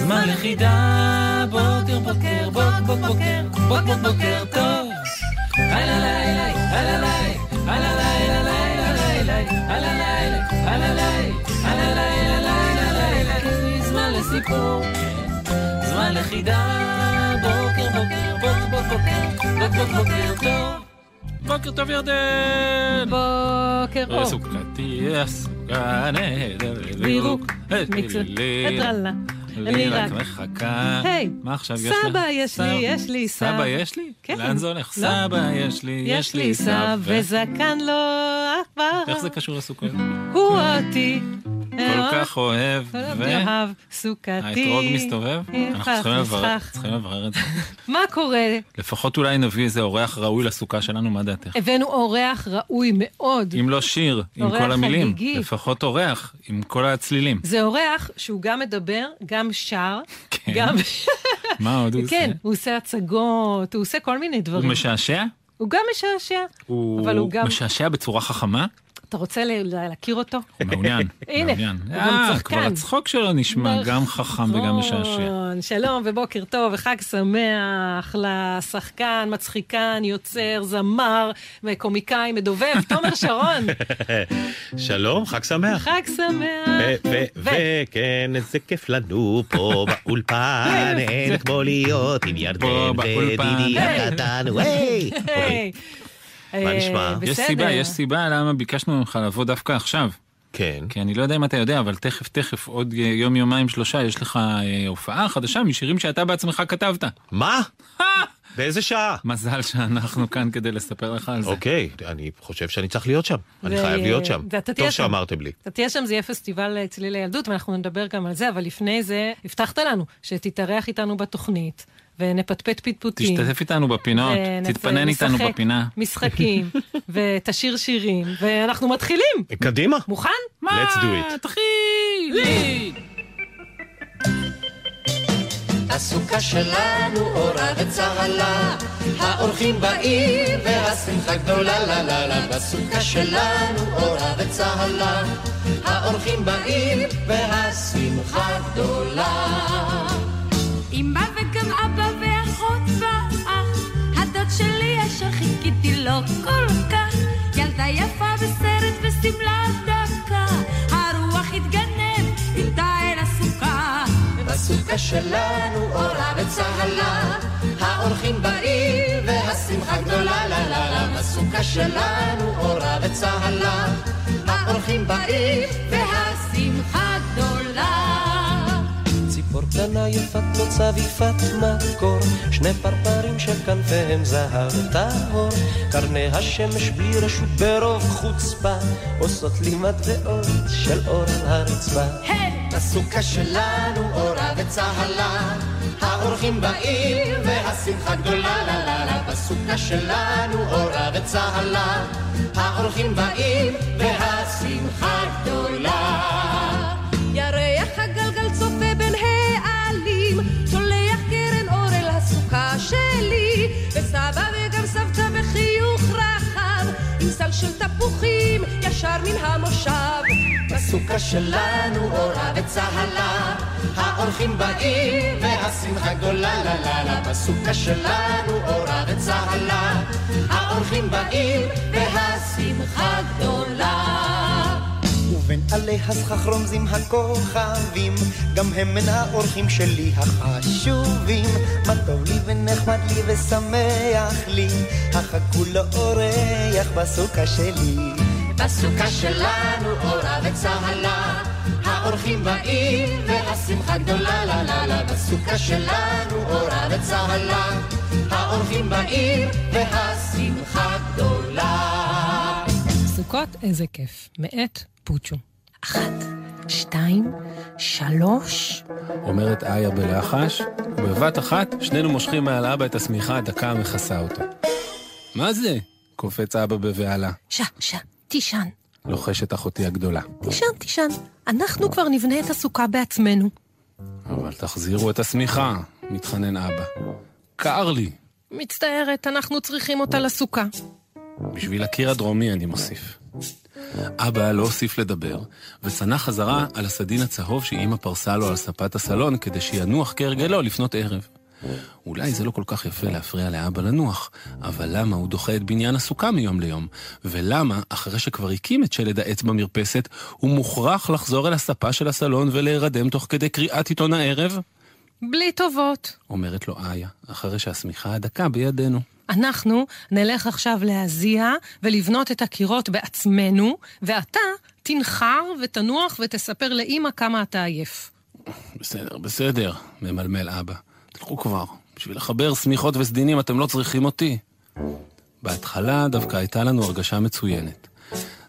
זמן לחידה. בוקר, בוקר, בוק, בוק, בוקר, בוק, בוק, בוקר טוב. הלא לילה, הלא לילה, הלא לילה, לילה, לילה, הלא לילה, הלא לילה, הלא לילה, לילה, לילה, כי זמן לסיפור. זמן לחידה, בוקר בוקר, בוק בוק בוקר, בוק בוק בוקר טוב. בוקר טוב ירדן! בוקר אור. סוכתי, הסוכה נהדרת, בירוק, מיקס, הטרלה. אני רק מחכה. היי, מה עכשיו יש לך? סבא יש לי, יש לי סב. סבא יש לי? כן. לאן זה הולך? לא. סבא יש לי, יש לי סב וזקן לו עכבר. איך זה קשור לסוכות? הוא אותי. כל כך אוהב, ו... אוהב סוכתי. האתרוג מסתובב? אנחנו צריכים לברר- את זה. מה קורה? לפחות אולי נביא איזה אורח ראוי לסוכה שלנו, מה דעתך? הבאנו אורח ראוי מאוד. אם לא שיר, עם כל המילים. לפחות אורח, עם כל הצלילים. זה אורח שהוא גם מדבר, גם שר, כן. גם... מה עוד הוא עושה? כן, הוא עושה הצגות, הוא עושה כל מיני הוא דברים. משעשע? הוא גם משעשע. הוא אבל הוא גם- משעשע בצורה חכמה? אתה רוצה ל- להכיר אותו? הוא מעוניין. הנה, מעוניין. הוא גם אה, צחקן. כבר הצחוק שלו נשמע גם חכם וגם משעשע. נכון, שלום ובוקר טוב וחג שמח לשחקן, מצחיקן, יוצר, זמר וקומיקאי מדובב, תומר שרון. שלום, חג שמח. חג שמח. וכן, איזה כיף לנו פה באולפן, אין כמו להיות עם ירדן. ודידי הקטן, וואי. מה אה, נשמע? יש בסדר. סיבה, יש סיבה למה ביקשנו ממך לבוא דווקא עכשיו. כן, כי אני לא יודע אם אתה יודע, אבל תכף תכף, עוד יום יומיים שלושה, יש לך אה, הופעה חדשה משירים שאתה בעצמך כתבת. מה? באיזה שעה? מזל שאנחנו כאן כדי לספר לך על זה. אוקיי, אני חושב שאני צריך להיות שם. אני חייב להיות שם. טוב. שאמרתם לי. אתה תהיה שם, זה יהיה פסטיבל אה, צלילי ילדות, ואנחנו נדבר גם על זה, אבל לפני זה, הבטחת לנו שתתארח איתנו בתוכנית, ונפטפט פטפוטים. תשתתף איתנו בפינות, תתפנן איתנו בפינה. משחקים, ותשיר שירים, ואנחנו מתחילים. קדימה. מוכן? Let's do it. תתחיל! הסוכה שלנו אורה וצהלה, האורחים באים והשמחה גדולה לה לה לה. בסוכה שלנו אורה וצהלה, האורחים באים והשמחה גדולה. אמא וגם אבא לו כל כך, ילדה יפה בסרט ושמלה דקה, הרוח התגנב איתה אל הסוכה. בסוכה שלנו אורה וצהלה, האורחים באים והשמחה גדולה לה לה לה. בסוכה שלנו אורה וצהלה, האורחים באים והשמחה גדולה. קטנה יפת מוצא ויפת מקור, שני פרפרים שכנפיהם זהב טהור, קרני השמש בלי רשות ברוב חוצפה, עושות לי מטבעות של אור על הרצפה. בסוכה שלנו אורה וצהלה, האורחים באים והשמחה גדולה לה לה לה. בסוכה שלנו אורה וצהלה, האורחים באים והשמחה גדולה. של תפוחים ישר מן המושב. בסוכה שלנו אורה וצהלה, האורחים באים והשמחה גדולה לה לה לה. בסוכה שלנו אורה וצהלה, האורחים באים והשמחה גדולה. ובין עלי הסכך רומזים הכוכבים, גם הם מן האורחים שלי החשובים. מה טוב לי ונחמד לי ושמח לי, החג כולו אורח בסוכה שלי. בסוכה שלנו אורה וצהלה, האורחים באים והשמחה גדולה לה לה לה. בסוכה שלנו אורה וצהלה, האורחים באים והשמחה גדולה. סוכות, איזה כיף. מאת פוצ'ו. אחת, שתיים, שלוש. אומרת איה בלחש, ובבת אחת שנינו מושכים מעל אבא את השמיכה הדקה המכסה אותו. מה זה? קופץ אבא בבהלה. ש, ש, תישן. לוחשת אחותי הגדולה. תישן, תישן. אנחנו כבר נבנה את הסוכה בעצמנו. אבל תחזירו את השמיכה, מתחנן אבא. קר לי. מצטערת, אנחנו צריכים אותה לסוכה. בשביל הקיר הדרומי אני מוסיף. אבא לא הוסיף לדבר, וצנח חזרה על הסדין הצהוב שאימא פרסה לו על ספת הסלון כדי שינוח כהרגלו לפנות ערב. אולי זה לא כל כך יפה להפריע לאבא לנוח, אבל למה הוא דוחה את בניין הסוכה מיום ליום? ולמה, אחרי שכבר הקים את שלד העץ במרפסת, הוא מוכרח לחזור אל הספה של הסלון ולהירדם תוך כדי קריאת עיתון הערב? בלי טובות. אומרת לו איה, אחרי שהשמיכה הדקה בידינו. אנחנו נלך עכשיו להזיע ולבנות את הקירות בעצמנו, ואתה תנחר ותנוח ותספר לאימא כמה אתה עייף. בסדר, בסדר, ממלמל אבא. תלכו כבר, בשביל לחבר שמיכות וסדינים אתם לא צריכים אותי. בהתחלה דווקא הייתה לנו הרגשה מצוינת.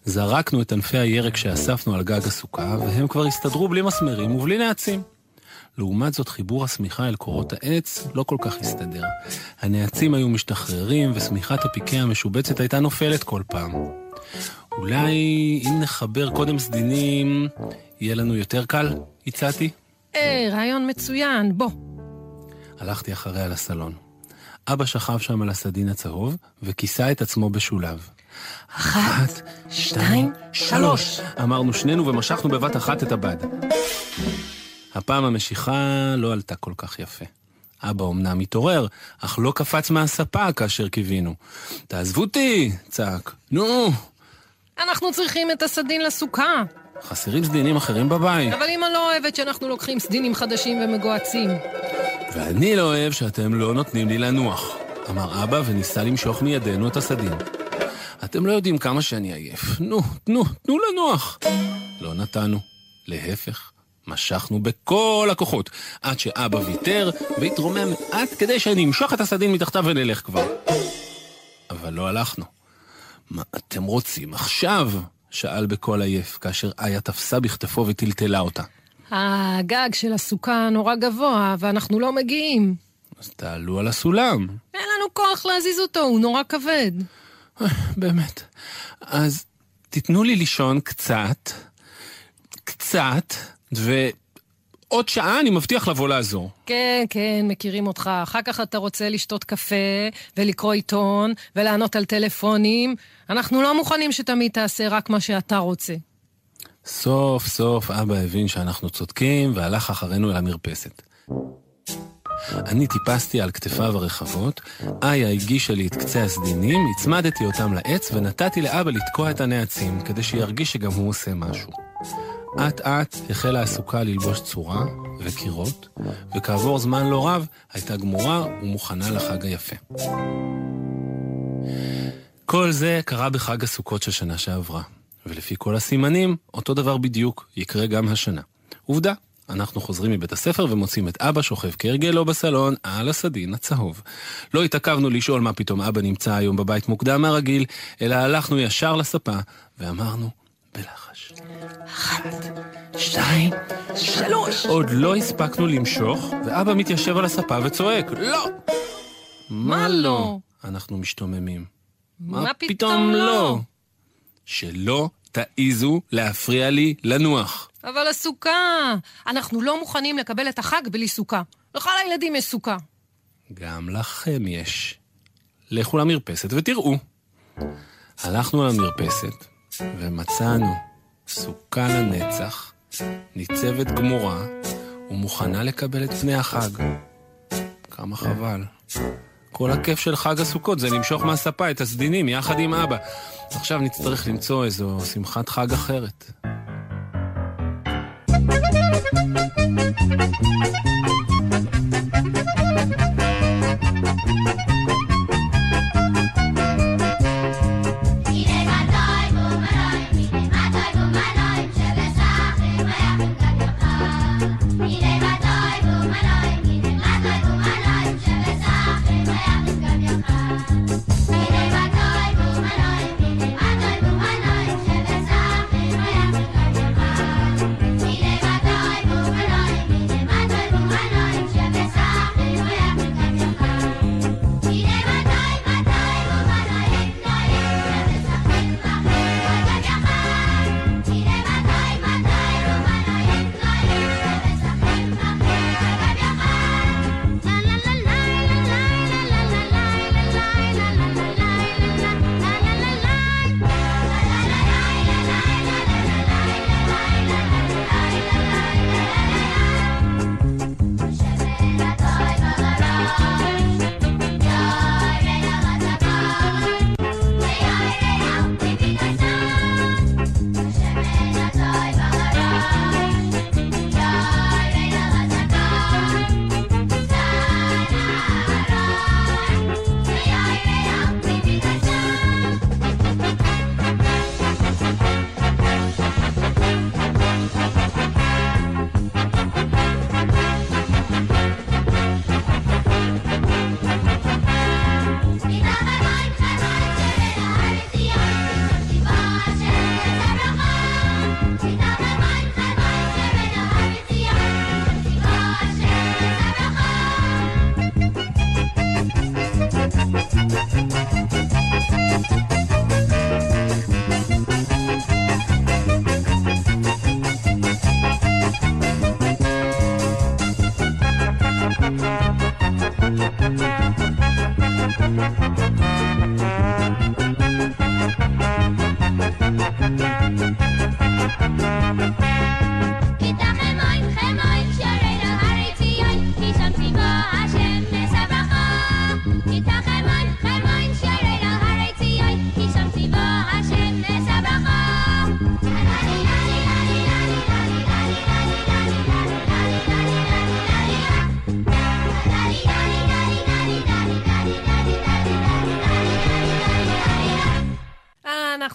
זרקנו את ענפי הירק שאספנו על גג הסוכה, והם כבר הסתדרו בלי מסמרים ובלי נעצים. לעומת זאת, חיבור השמיכה אל קורות העץ לא כל כך הסתדר. הנעצים היו משתחררים, ושמיכת הפיקי המשובצת הייתה נופלת כל פעם. אולי אם נחבר קודם סדינים, יהיה לנו יותר קל? הצעתי. אה, רעיון מצוין, בוא. הלכתי אחריה לסלון. אבא שכב שם על הסדין הצהוב, וכיסה את עצמו בשולב. אחת, שתיים, שלוש. אמרנו שנינו ומשכנו בבת אחת את הבד. הפעם המשיכה לא עלתה כל כך יפה. אבא אמנם התעורר, אך לא קפץ מהספה כאשר קיווינו. תעזבו אותי! צעק. נו! אנחנו צריכים את הסדין לסוכה. חסרים סדינים אחרים בבית. אבל אמא לא אוהבת שאנחנו לוקחים סדינים חדשים ומגוהצים. ואני לא אוהב שאתם לא נותנים לי לנוח, אמר אבא וניסה למשוך מידינו את הסדין. אתם לא יודעים כמה שאני עייף. נו, תנו, תנו לנוח. לא נתנו. להפך, משכנו בכל הכוחות, עד שאבא ויתר והתרומם מעט כדי שאני אמשוך את הסדין מתחתיו ונלך כבר. אבל לא הלכנו. מה אתם רוצים עכשיו? שאל בקול עייף, כאשר איה תפסה בכתפו וטלטלה אותה. הגג של הסוכה נורא גבוה, ואנחנו לא מגיעים. אז תעלו על הסולם. אין לנו כוח להזיז אותו, הוא נורא כבד. באמת. אז תיתנו לי לישון קצת, קצת, ועוד שעה אני מבטיח לבוא לעזור. כן, כן, מכירים אותך. אחר כך אתה רוצה לשתות קפה, ולקרוא עיתון, ולענות על טלפונים. אנחנו לא מוכנים שתמיד תעשה רק מה שאתה רוצה. סוף סוף אבא הבין שאנחנו צודקים והלך אחרינו אל המרפסת. אני טיפסתי על כתפיו הרחבות, איה הגישה לי את קצה הסדינים, הצמדתי אותם לעץ ונתתי לאבא לתקוע את הנעצים, כדי שירגיש שגם הוא עושה משהו. אט אט החלה הסוכה ללבוש צורה וקירות, וכעבור זמן לא רב הייתה גמורה ומוכנה לחג היפה. כל זה קרה בחג הסוכות של שנה שעברה, ולפי כל הסימנים, אותו דבר בדיוק יקרה גם השנה. עובדה, אנחנו חוזרים מבית הספר ומוצאים את אבא שוכב כהרגלו בסלון על הסדין הצהוב. לא התעכבנו לשאול מה פתאום אבא נמצא היום בבית מוקדם מהרגיל, אלא הלכנו ישר לספה ואמרנו בלחש. אחת, שתיים, שלוש. עוד לא הספקנו למשוך, ואבא מתיישב על הספה וצועק, לא! מה לא? אנחנו משתוממים. מה פתאום לא? שלא תעיזו להפריע לי לנוח. אבל הסוכה! אנחנו לא מוכנים לקבל את החג בלי סוכה. לכל הילדים יש סוכה. גם לכם יש. לכו למרפסת ותראו. הלכנו למרפסת ומצאנו סוכה לנצח, ניצבת גמורה ומוכנה לקבל את פני החג. כמה חבל. כל הכיף של חג הסוכות זה למשוך מהספה את הסדינים יחד עם אבא. עכשיו נצטרך למצוא איזו שמחת חג אחרת.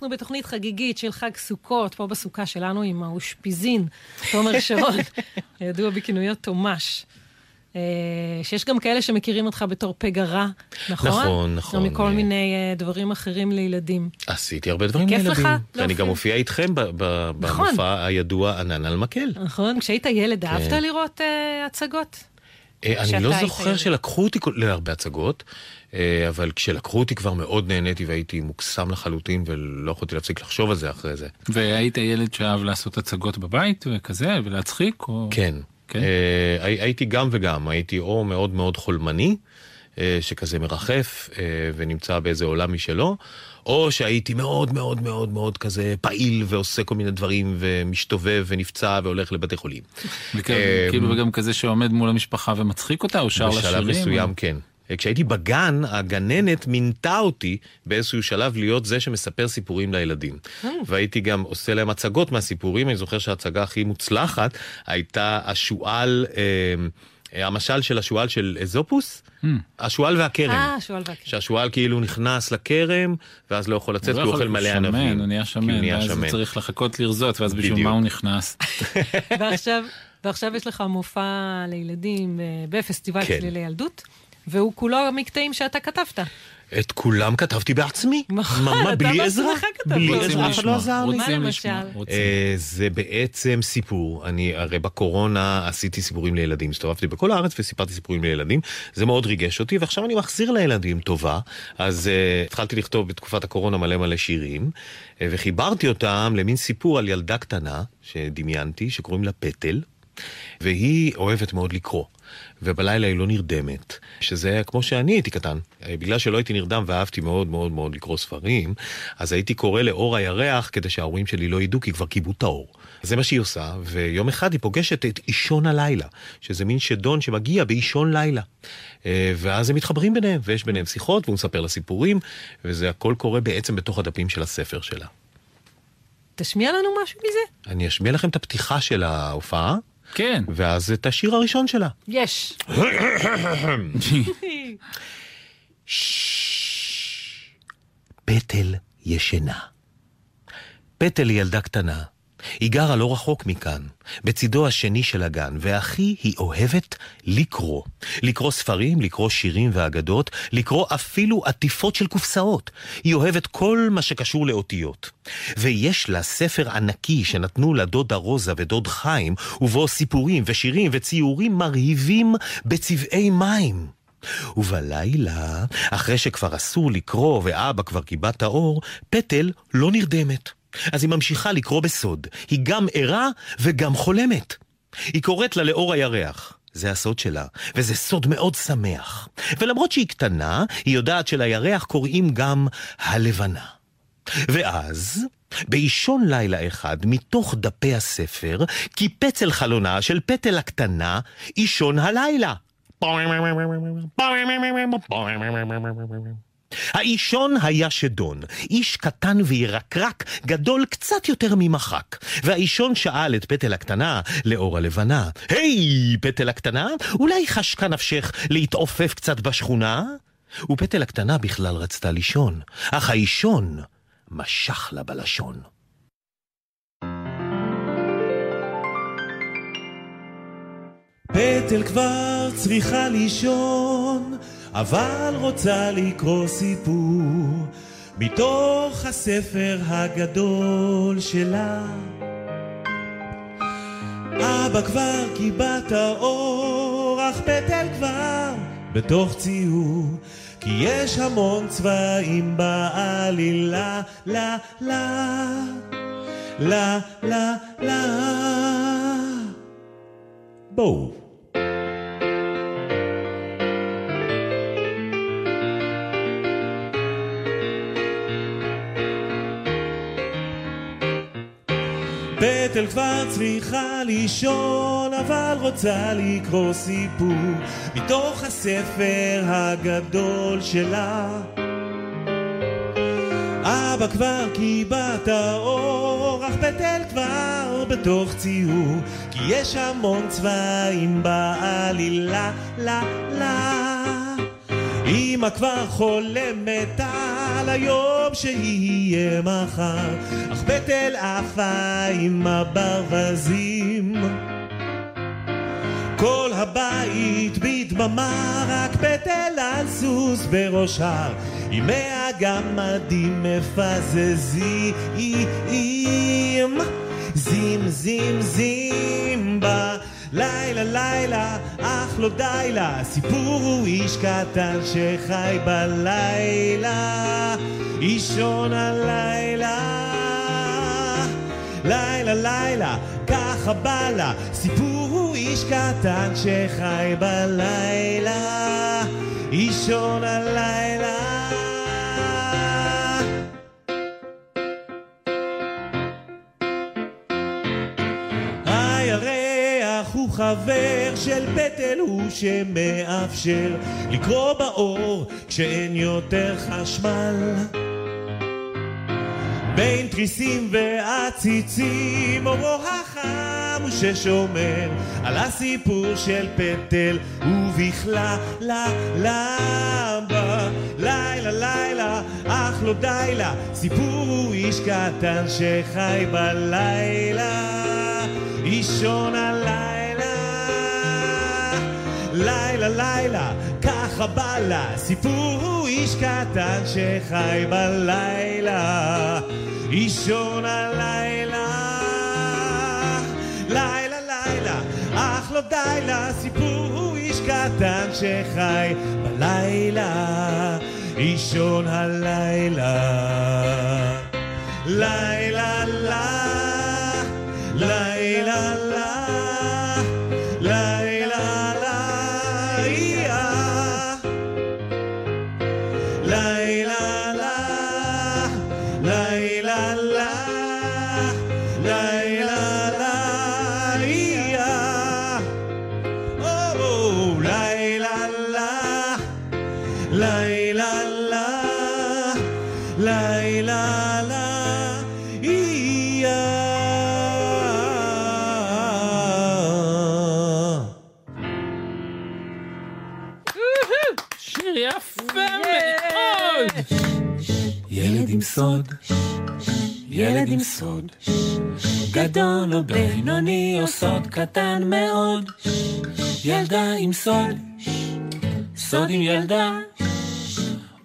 אנחנו בתוכנית חגיגית של חג סוכות, פה בסוכה שלנו עם האושפיזין, תומר שרון, הידוע בכינויו תומש. אה, שיש גם כאלה שמכירים אותך בתור פגע רע, נכון? נכון, נכון. או מכל מיני אה, דברים אחרים לילדים. עשיתי הרבה דברים כיף לילדים. לך ואני להופיע? גם מופיע איתכם נכון. במופע הידוע ענן על מקל. נכון? כשהיית ילד אהבת כן. לראות אה, הצגות? אה, אני לא זוכר. שלקחו אותי להרבה הצגות, אה, אבל כשלקחו אותי כבר מאוד נהניתי והייתי מוקסם לחלוטין ולא יכולתי להפסיק לחשוב על זה אחרי זה. והיית ילד שאהב לעשות הצגות בבית וכזה, ולהצחיק? או... כן. כן? אה, הי- הייתי גם וגם, הייתי או מאוד מאוד חולמני, שכזה מרחף ונמצא באיזה עולם משלו, או שהייתי מאוד מאוד מאוד מאוד כזה פעיל ועושה כל מיני דברים ומשתובב ונפצע והולך לבתי חולים. אה, כאילו וגם כזה שעומד מול המשפחה ומצחיק אותה, או שר לה שירים? בשלב מסוים כן. כשהייתי בגן, הגננת מינתה אותי באיזשהו שלב להיות זה שמספר סיפורים לילדים. והייתי גם עושה להם הצגות מהסיפורים, אני זוכר שההצגה הכי מוצלחת הייתה השועל, אה, המשל של השועל של אזופוס, השועל והכרם. אה, שועל והכרם. שהשועל כאילו נכנס לכרם, ואז לא יכול לצאת הוא כי לא הוא אוכל מלא שמן, ענבים. הוא נהיה כי הוא שמן, נהיה ואז הוא שמן. צריך לחכות לרזות, ואז בשביל. מה הוא נכנס? ועכשיו, ועכשיו יש לך מופע לילדים אה, בפסטיבל כן. צלילי ילדות, והוא כולו מקטעים שאתה כתבת. את כולם כתבתי בעצמי. נכון, אתה בלי בעצמך עזרה. בלי עזרה, אף אחד לא עזר לי. מה למשל? אה, זה בעצם סיפור. אני הרי בקורונה עשיתי סיפורים לילדים, הסתובבתי בכל הארץ וסיפרתי סיפורים לילדים. זה מאוד ריגש אותי, ועכשיו אני מחזיר לילדים טובה. אז uh, התחלתי לכתוב בתקופת הקורונה מלא מלא שירים, uh, וחיברתי אותם למין סיפור על ילדה קטנה שדמיינתי, שקוראים לה פטל, והיא אוהבת מאוד לקרוא. ובלילה היא לא נרדמת, שזה כמו שאני הייתי קטן. בגלל שלא הייתי נרדם ואהבתי מאוד מאוד מאוד לקרוא ספרים, אז הייתי קורא לאור הירח כדי שההורים שלי לא ידעו, כי כבר כיבו את האור. זה מה שהיא עושה, ויום אחד היא פוגשת את אישון הלילה, שזה מין שדון שמגיע באישון לילה. אה, ואז הם מתחברים ביניהם, ויש ביניהם שיחות, והוא מספר לה סיפורים, וזה הכל קורה בעצם בתוך הדפים של הספר שלה. תשמיע לנו משהו מזה? אני אשמיע לכם את הפתיחה של ההופעה, כן. ואז את השיר הראשון שלה. יש. פטל ישנה. פטל היא ילדה קטנה. היא גרה לא רחוק מכאן, בצידו השני של הגן, והכי היא אוהבת לקרוא. לקרוא ספרים, לקרוא שירים ואגדות, לקרוא אפילו עטיפות של קופסאות. היא אוהבת כל מה שקשור לאותיות. ויש לה ספר ענקי שנתנו לה דודה רוזה ודוד חיים, ובו סיפורים ושירים וציורים מרהיבים בצבעי מים. ובלילה, אחרי שכבר אסור לקרוא ואבא כבר קיבע את האור, פטל לא נרדמת. אז היא ממשיכה לקרוא בסוד. היא גם ערה וגם חולמת. היא קוראת לה לאור הירח. זה הסוד שלה, וזה סוד מאוד שמח. ולמרות שהיא קטנה, היא יודעת שלירח קוראים גם הלבנה. ואז, באישון לילה אחד, מתוך דפי הספר, קיפץ אל חלונה של פטל הקטנה, אישון הלילה. האישון היה שדון, איש קטן וירקרק, גדול קצת יותר ממחק. והאישון שאל את פטל הקטנה, לאור הלבנה, היי, פטל הקטנה, אולי חשקה נפשך להתעופף קצת בשכונה? ופטל הקטנה בכלל רצתה לישון, אך האישון משך לה בלשון. פטל כבר צריכה לישון, אבל רוצה לקרוא סיפור מתוך הספר הגדול שלה. אבא כבר קיבע את האור, אך פטל כבר בתוך ציור, כי יש המון צבעים בעלילה, לה, לה, לה, לה, לה. בואו. פטל כבר צריכה לישון, אבל רוצה לקרוא סיפור מתוך הספר הגדול שלה. אבא כבר כיבה את האור, אך פטל כבר בתוך ציור, כי יש המון צבעים בעלילה, לה לה. אמא כבר חולמת על היום שיהיה מחר, אך פטל עפה עם הברווזים. כל הבית בדממה, רק פטל על סוס בראש הר, עם מאה גמדים מפזזים. זים זים זים בלילה לילה, אך לא די לה, סיפור הוא איש קטן שחי בלילה, אישון הלילה. לילה לילה, ככה בא לה, סיפור הוא איש קטן שחי בלילה, אישון הלילה. חבר של פטל הוא שמאפשר לקרוא באור כשאין יותר חשמל. בין תריסים ועציצים, אורו החם הוא ששומר על הסיפור של פטל, ובכלל, לה, למה, לילה, לילה, אך לא די לה, סיפור הוא איש קטן שחי בלילה, אישון הלילה, לילה, לילה, ככה בא לה, סיפור הוא איש קטן שחי בלילה, אישון הלילה, לילה, לילה, אך לא די לה, סיפור הוא איש קטן שחי בלילה, אישון הלילה, לילה, לילה, לילה, לילה, שיר יפה מאוד! ילד עם סוד, ילד עם סוד, גדול או בינוני או סוד קטן מאוד, ילדה עם סוד, סוד עם ילדה,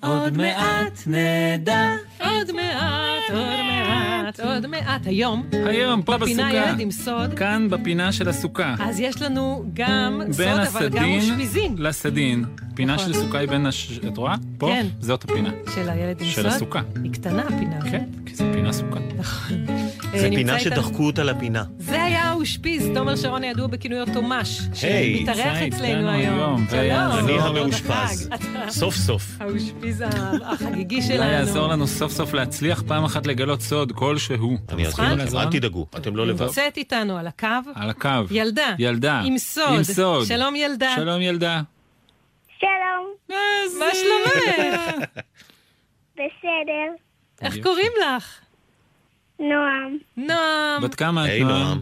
עוד מעט נדע. עוד מעט, עוד מעט, עוד מעט. היום, היום, פה בפינה בסוכה. ילד עם סוד, כאן בפינה של הסוכה. אז יש לנו גם סוד, בין אבל גם הסדין אושפיזין לסדין. פינה נכון. של סוכה היא בין הש... את רואה? פה? כן. זאת הפינה. של הילד עם של סוד. הסוכה. היא קטנה הפינה הזאת. כן, כי זה פינה סוכה. נכון. זה אה, פינה שדחקו אותה לפינה. זה היה האושפיז, תומר שרון הידוע בכינויו תומש, היי, שמתארח נמצא אצלנו איתנו היום. אני המאושפז. סוף סוף. האושפיז החגיגי שלנו. אולי יעזור לנו סוף סוף להצליח פעם אחת לגלות סוד כלשהו. אני אעזור לכם? אל תדאגו, אתם לא לבד. נמצאת איתנו על הקו על הקו. ילדה. ילדה. עם סוד. עם סוד. שלום ילדה. שלום ילדה. שלום, מה שלומך? בסדר, איך קוראים לך? נועם, נועם. בת כמה את נועם.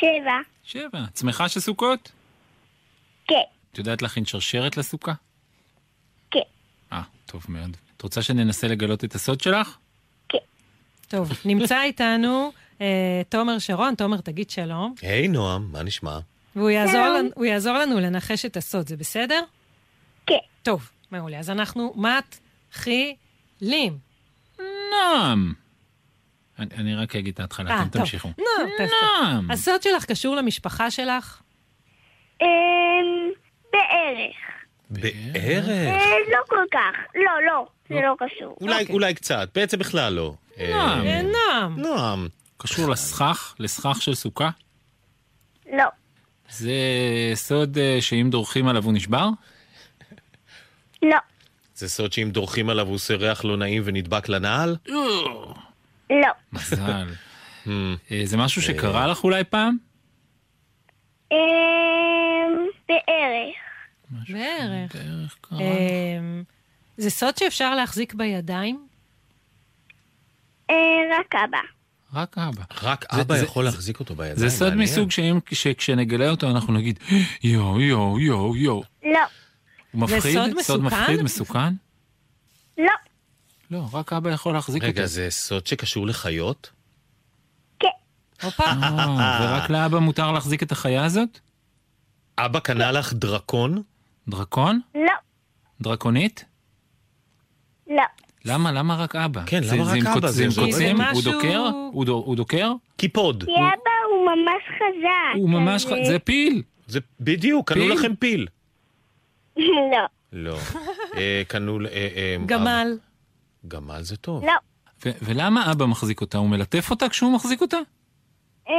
שבע, שבע. את שמחה של סוכות? כן, את יודעת להכין שרשרת לסוכה? כן. אה, טוב מאוד. את רוצה שננסה לגלות את הסוד שלך? טוב, נמצא איתנו אה, תומר שרון. תומר, תגיד שלום. היי נועם, מה נשמע? והוא יעזור. לנו, הוא יעזור לנו לנחש את הסוד, זה בסדר? כן. טוב, מעולה. אז אנחנו מתחילים. נועם. אני, אני רק אגיד את ההתחלה, אה, אתם טוב. תמשיכו. נו, תכף. נועם. הסוד שלך קשור למשפחה שלך? אמ, בערך. בערך. אה, לא כל כך, לא, לא, זה לא קשור. אולי, אוקיי. אולי קצת, בעצם בכלל לא. נועם. אה, נועם. נועם. קשור לסכך, לסכך של סוכה? לא, זה סוד אה, שאם דורכים עליו הוא נשבר? לא, זה סוד שאם דורכים עליו הוא עושה ריח לא נעים ונדבק לנעל? לא, מזל. Hmm. אה, זה משהו שקרה לך אולי פעם? אמ, בערך. בערך. בערך קרה. אמ, זה סוד שאפשר להחזיק בידיים? אה, רק אבא. רק אבא. רק זה- אבא זה- יכול להחזיק אותו בידיים. זה סוד מעניין. מסוג שאם- שכשנגלה אותו אנחנו נגיד יואו יואו יואו יואו. לא. הוא זה מפחיד? סוד סוד מסוכן? מפחיד? מסוכן? לא. לא, רק אבא יכול להחזיק אותו. רגע, זה סוד שקשור לחיות? כן. הופה. אה, ורק לאבא מותר להחזיק את החיה הזאת? אבא קנה לך דרקון? דרקון? לא. דרקונית? לא. למה? למה רק אבא? כן, למה רק אבא? זה- עם קוצים? הוא דוקר? הוא דו- הוא דוקר? קיפוד. כי אבא הוא ממש חזק. הוא ממש... אז, ח- זה פיל! זה בדיוק, קנו? לכם פיל. לא. לא. אה, קנו... אה, אה, גמל. גמל זה טוב. לא. ולמה אבא מחזיק אותה? הוא מלטף אותה כשהוא מחזיק אותה? אמ,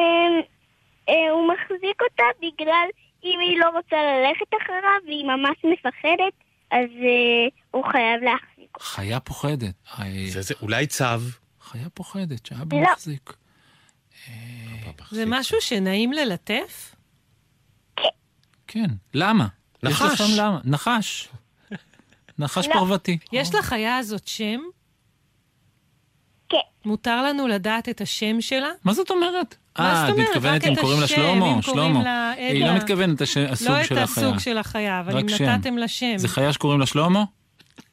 הוא מחזיק אותה בגלל אם היא לא רוצה ללכת אחריו והיא ממש מפחדת, אז הוא חייב להחזיק. חיה פוחדת. זה, זה אולי צו. חיה פוחדת שאבא לא. מחזיק. זה משהו שנעים ללטף? כן. למה? יש נחש. לכם למה? נחש. נחש לא. פרוותי. יש לחיה הזאת שם? כן. מותר לנו לדעת את השם שלה? מה זאת אומרת? מה אה, את? מתכוונת אם את קוראים לה שלמה? שלמה. היא. לא מתכוונת הש- הסוג לא של את החיה. הסוג של החיה, אבל אם. נתתם לה שם. זה חיה שקוראים לה שלמה?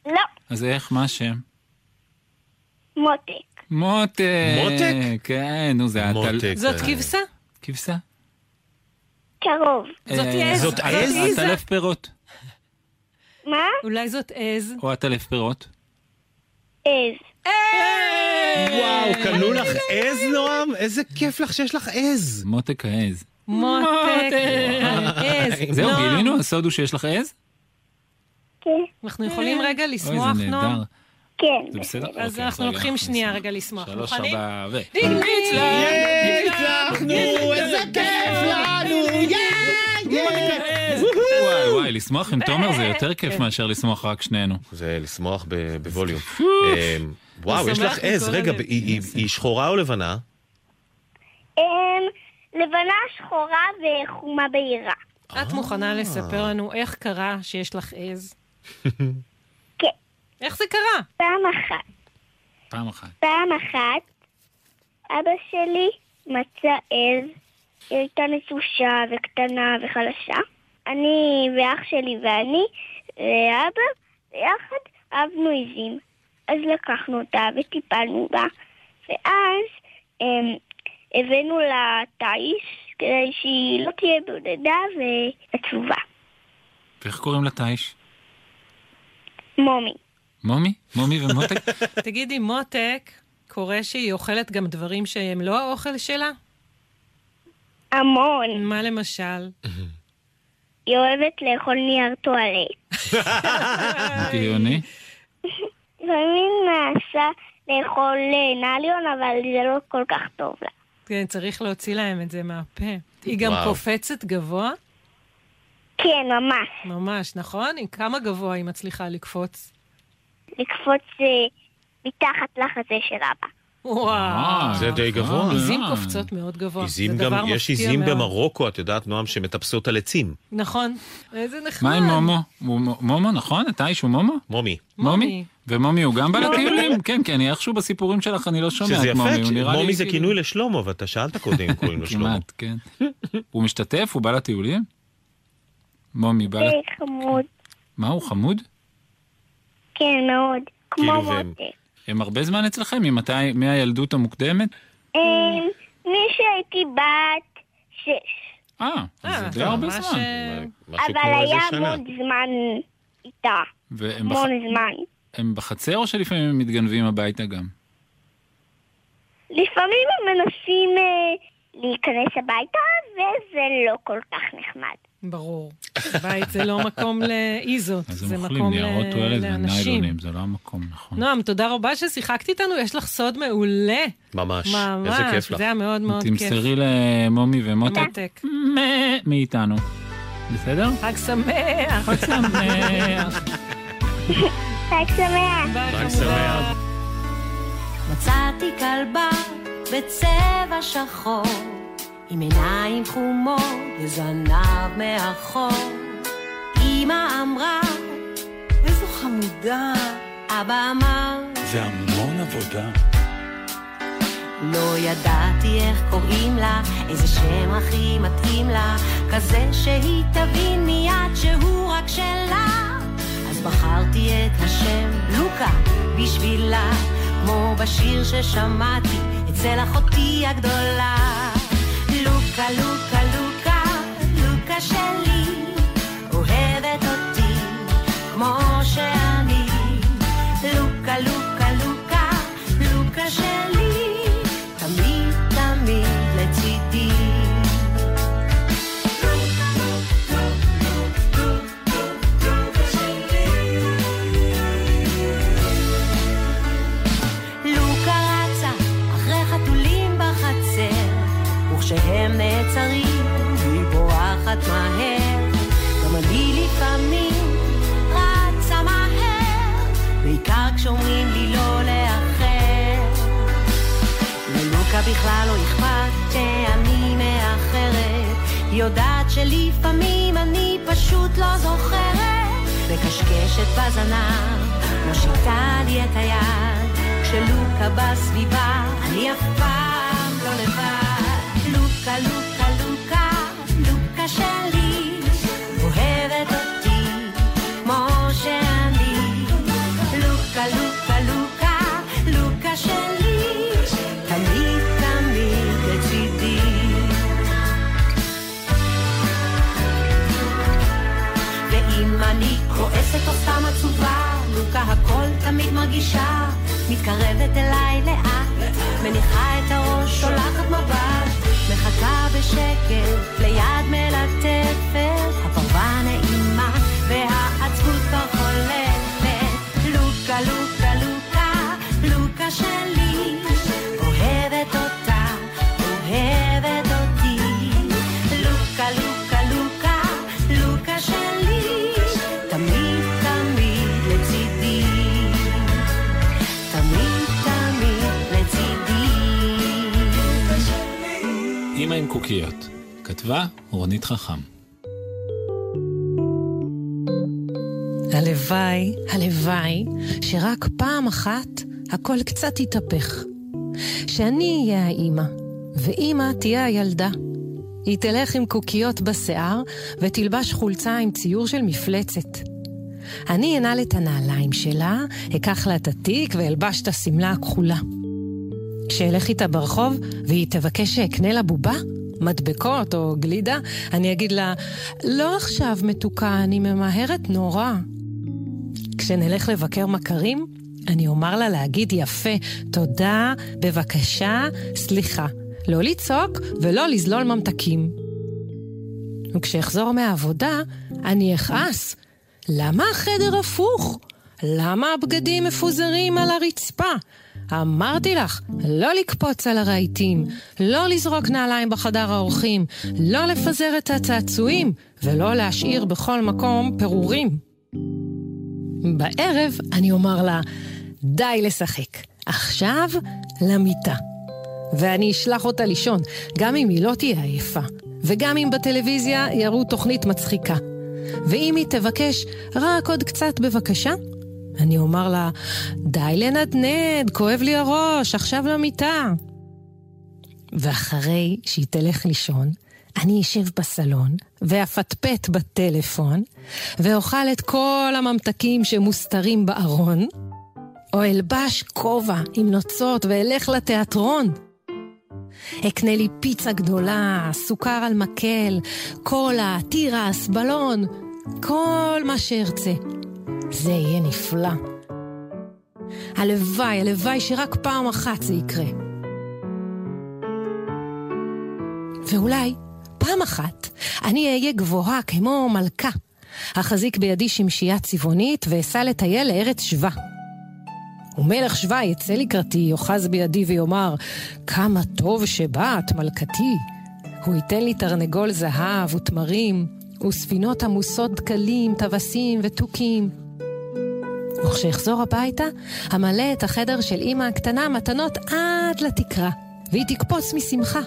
לא. אז איך? מה השם? מותק. מותק. מותק? כן, נו, זה. מותק. זאת אה, כבשה? כבשה? קרוב. זאת אה, עז. זאת עז? עטלף פירות. מה? אולי זאת עז? או עטלף פירות. עז. וואו, קנו לך עז, נועם? איזה כיף לך שיש לך עז. מותק העז. מותק העז. זהו, גילינו? הסוד הוא שיש לך עז? כן. אנחנו יכולים רגע אוי, לשמוח, זה נועם? נהדר. כן. זה בסדר? אז אוקיי, אנחנו רגע, לוקחים שנייה. רגע לשמוח. שלוש? ארבע, ו... הצלחנו, איזה כיף לנו, וואי וואי, לשמוח עם תומר זה יותר כיף מאשר לשמוח רק שנינו. זה לשמוח ב- בווליום. אה, וואו, יש לך עז. רגע. היא- שחורה או לבנה? אמ, לבנה שחורה וחומה בהירה. את מוכנה לספר לנו איך קרה שיש לך עז? כן. איך זה קרה? פעם אחת. פעם אחת. פעם אחת אבא שלי מצא עז, היא הייתה נטושה וקטנה וחלשה. אני ואח שלי ואני ואבא ביחד אהבנו עזים. אז לקחנו אותה וטיפלנו בה, ואז אמ, הבאנו לה תיש כדי שהיא לא תהיה בודדה ועצובה. ואיך קוראים לתיש? מומי. מומי? מומי ומותק? תגידי, מותק, קורה שהיא אוכלת גם דברים שהם לא האוכל שלה? המון. מה למשל? היא אוהבת לאכול נייר טואלט. גאוני? לפעמים נעשה לאכול אה, נליון, אבל זה לא כל כך טוב לה. כן, צריך להוציא להם את זה מהפה. היא גם. קופצת גבוה? כן, ממש. ממש, נכון? עם כמה גבוה היא מצליחה לקפוץ? לקפוץ אה, מתחת לחזה של אבא. וואו. זה די גבוה. עיזים. קופצות מאוד גבוה. עיזים גם, יש עיזים. במרוקו, את יודעת, נועם, שמטפסות על עצים. נכון. איזה נחמד. מה עם מומו? מומו, נכון? התיש הוא מומו? מומי. מומי. ומומי הוא גם בא לטיולים? כן, כן, אני איכשהו בסיפורים שלך אני לא שומע שזה את מומי, יפה, נראה לי מומי זה כאילו- כינוי לשלמה, ואתה שאלת קודם אם קוראים לו שלמה. כמעט, כן. הוא משתתף? הוא בא לטיולים? מומי בא... זה חמוד. מה, הוא חמוד? כן, מאוד. כמו כאילו, מותק. הם הרבה זמן אצלכם? ממתי, מהילדות המוקדמת? אה, משהייתי בת שש. אה, אה, זה די הרבה זמן. אה, אבל היה. המון זמן איתה. והם בח... המון זמן. הם בחצר או שלפעמים הם מתגנבים הביתה גם? לפעמים הם מנסים אה, להיכנס הביתה, וזה לא כל כך נחמד. ברור. בית זה לא מקום לאיזות, אז זה הם אוכלים מקום ניירות טואלט לאנשים. וניילונים, זה לא המקום, נכון. נועם, תודה רבה ששיחקת איתנו, יש לך סוד מעולה. ממש. ממש, איזה כיף לך. זה היה מאוד מאוד כיף. תמסרי למומי ומותק מאיתנו. בסדר? חג שמח. חג שמח. חג שמח. חג. שמח. מצאתי כלבה בצבע שחור, עם עיניים חומות וזנב מאחור. אמא אמרה, איזו חמודה. אבא אמר, זה המון עבודה. לא ידעתי איך קוראים לה, איזה שם הכי מתאים לה, כזה שהיא תבין מיד שהוא רק שלה. אז בחרתי את השם לוקה בשבילה, כמו בשיר ששמעתי אצל אחותי הגדולה. לוקה, לוקה, לוקה, לוקה שלי, אוהבת אותי כמו שאני. לוקה, לוקה, לוקה, לוקה שלי, ללוקה בכלל לא אכפת שאני מאחרת, יודעת שלפעמים אני פשוט לא זוכרת. מקשקשת בזנב, מושיטה לי את היד, כשלוקה בסביבה, אני אף פעם לא לבד. לוקה, לוקה, לוקה, לוקה שלי, לוקה הכל תמיד מרגישה, מתקרבת אליי לאט, מניחה את הראש, שולחת מבט, מחכה בשקט, ליד מלטפת, קוקיות. כתבה רונית חכם. הלוואי, הלוואי, שרק פעם אחת הכל קצת יתהפך. שאני אהיה האימא, ואימא תהיה הילדה. היא תלך עם קוקיות בשיער ותלבש חולצה עם ציור של מפלצת. אני אנעל את הנעליים שלה, אקח לה את התיק ואלבש את השמלה הכחולה. כשאלך איתה ברחוב והיא תבקש שאקנה לה בובה, מדבקות או גלידה, אני אגיד לה, לא עכשיו מתוקה, אני ממהרת נורא. כשנלך לבקר מכרים, אני אומר לה להגיד יפה, תודה, בבקשה, סליחה. לא לצעוק ולא לזלול ממתקים. וכשאחזור מהעבודה, אני אכעס. למה החדר הפוך? למה הבגדים מפוזרים על הרצפה? אמרתי לך, לא לקפוץ על הרהיטים, לא לזרוק נעליים בחדר האורחים, לא לפזר את הצעצועים, ולא להשאיר בכל מקום פירורים. בערב אני אומר לה, די לשחק, עכשיו למיטה. ואני אשלח אותה לישון, גם אם היא לא תהיה עייפה, וגם אם בטלוויזיה יראו תוכנית מצחיקה. ואם היא תבקש רק עוד קצת בבקשה, אני אומר לה, די לנדנד, כואב לי הראש, עכשיו למיטה. ואחרי שהיא תלך לישון, אני אשב בסלון ואפטפט בטלפון, ואוכל את כל הממתקים שמוסתרים בארון, או אלבש כובע עם נוצות ואלך לתיאטרון. אקנה לי פיצה גדולה, סוכר על מקל, קולה, תירס, בלון, כל מה שארצה. זה יהיה נפלא. הלוואי, הלוואי שרק פעם אחת זה יקרה. ואולי פעם אחת אני אהיה גבוהה כמו מלכה. אחזיק בידי שמשייה צבעונית ואסע לטייל לארץ שווה. ומלך שווה יצא לקראתי, יאחז בידי ויאמר, כמה טוב שבאת, מלכתי. הוא ייתן לי תרנגול זהב ותמרים, וספינות עמוסות דקלים, טווסים ותוכים. וכשאחזור הביתה, אמלא את החדר של אמא הקטנה מתנות עד לתקרה. והיא תקפוץ משמחה.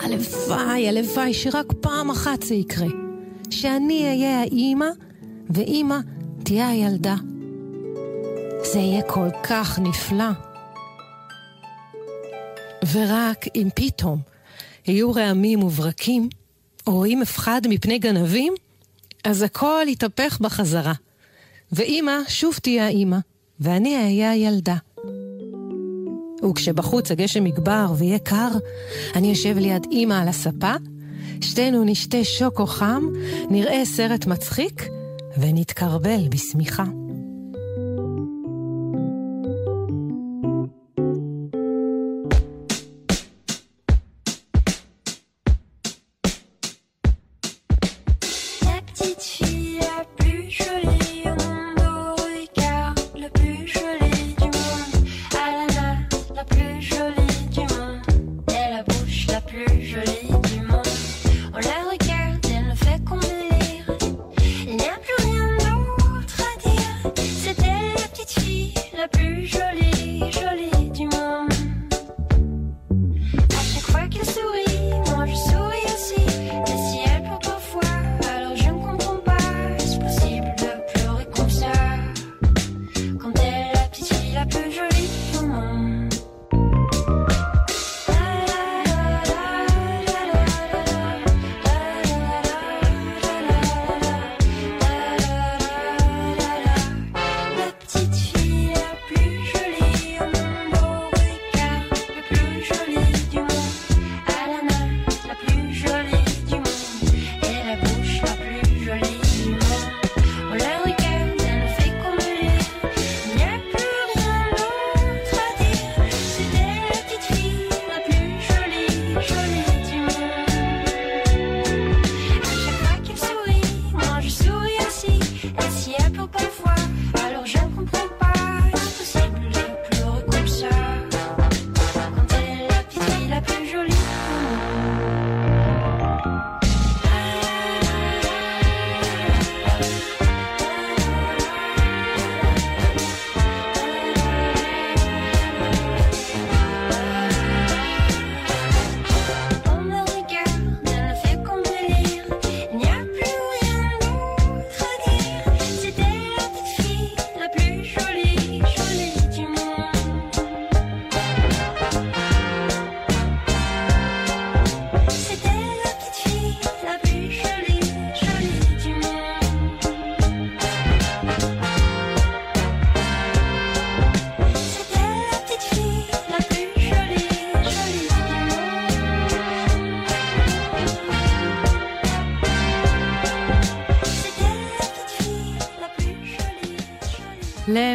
הלוואי, הלוואי שרק פעם אחת זה יקרה. שאני אהיה האימא, ואימא תהיה הילדה. זה יהיה כל כך נפלא. ורק אם פתאום יהיו רעמים וברקים, או אם אפחד מפני גנבים, אז הכל יתהפך בחזרה. ואימא שוב תהיה האימא, ואני אהיה הילדה. וכשבחוץ הגשם יגבר ויהיה קר, אני אשב ליד אימא על הספה, שתינו נשתה שוקו חם, נראה סרט מצחיק, ונתקרבל בשמיכה.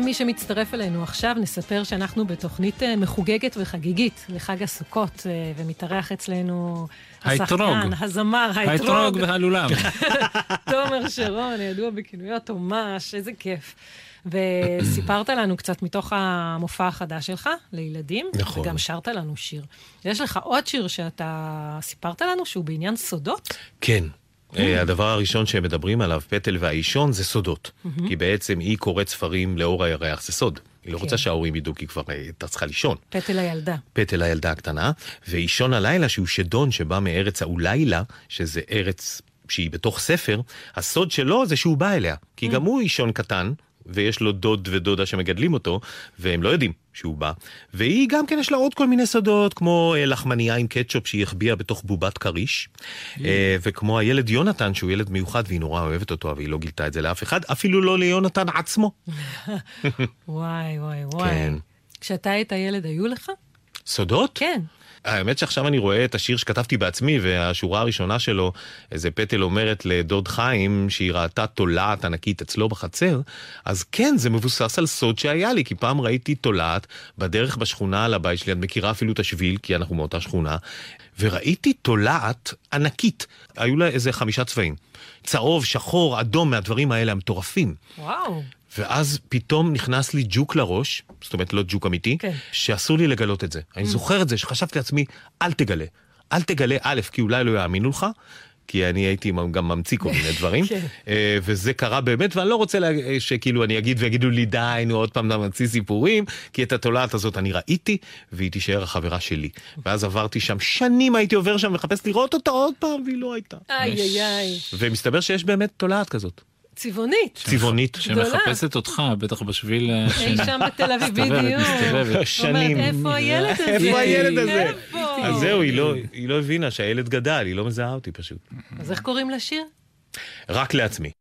למי שמצטרף אלינו עכשיו, נספר שאנחנו בתוכנית אה, מחוגגת וחגיגית לחג הסוכות, אה, ומתארח אצלנו. השחקן, הזמר, האתרוג האתרוג, והלולב. תומר שרון, ידוע בכינויו תומש, איזה כיף. וסיפרת לנו קצת מתוך המופע החדש שלך, לילדים. נכון. וגם שרת לנו שיר. יש לך עוד שיר שאתה סיפרת לנו, שהוא בעניין סודות? כן. אה, הדבר הראשון שהם מדברים עליו, פטל והאישון, זה סודות. כי בעצם היא קוראת ספרים לאור הירח, זה סוד. היא לא כן. רוצה שההורים ידעו, כי כבר אה, הייתה צריכה לישון. פטל הילדה. פטל הילדה הקטנה, ואישון הלילה, שהוא שדון שבא מארץ האולילה, שזה ארץ שהיא בתוך ספר, הסוד שלו זה שהוא בא אליה. כי גם הוא אישון קטן, ויש לו דוד ודודה שמגדלים אותו, והם לא יודעים שהוא בא. והיא גם כן יש לה עוד כל מיני סודות, כמו אה, לחמנייה עם קטשופ שהיא החביאה בתוך בובת כריש, אה, וכמו הילד יונתן, שהוא ילד מיוחד והיא נורא אוהבת אותו, אבל היא לא גילתה את זה לאף אחד, אפילו לא ליונתן עצמו. וואי, וואי, וואי. כן. כשאתה היית ילד, היו לך? סודות? כן. האמת שעכשיו אני רואה את השיר שכתבתי בעצמי, והשורה הראשונה שלו, איזה פטל אומרת לדוד חיים שהיא ראתה תולעת ענקית אצלו בחצר, אז כן, זה מבוסס על סוד שהיה לי, כי פעם ראיתי תולעת בדרך בשכונה לבית שלי, את מכירה אפילו את השביל, כי אנחנו מאותה שכונה, וראיתי תולעת ענקית, היו לה איזה חמישה צבעים. צהוב, שחור, אדום, מהדברים האלה המטורפים. וואו. ואז פתאום נכנס לי ג'וק לראש, זאת אומרת לא ג'וק אמיתי, כן. שאסור לי לגלות את זה. אני זוכר את זה, שחשבתי לעצמי, אל תגלה. אל תגלה, א', כי אולי לא יאמינו לך, כי אני הייתי גם ממציא כל מיני דברים, כן. אה, וזה קרה באמת, ואני לא רוצה לה- אה, שכאילו אני אגיד ויגידו לי די, נו עוד פעם אתה ממציא סיפורים, כי את התולעת הזאת אני ראיתי, והיא תישאר החברה שלי. ואז עברתי שם, שנים הייתי עובר שם ומחפש לראות אותה עוד פעם, והיא לא הייתה. איי איי איי. ומסתבר שיש באמת תולעת כזאת, צבעונית. צבעונית. שמחפשת אותך, בטח בשביל... אה, אי שם בתל אביב, בדיוק. מסתובבת. שנים. אומרת, איפה הילד הזה? איפה הילד הזה? אז זהו, לא- היא לא הבינה שהילד גדל, היא לא מזהה אותי פשוט. אז איך קוראים לשיר? רק לעצמי.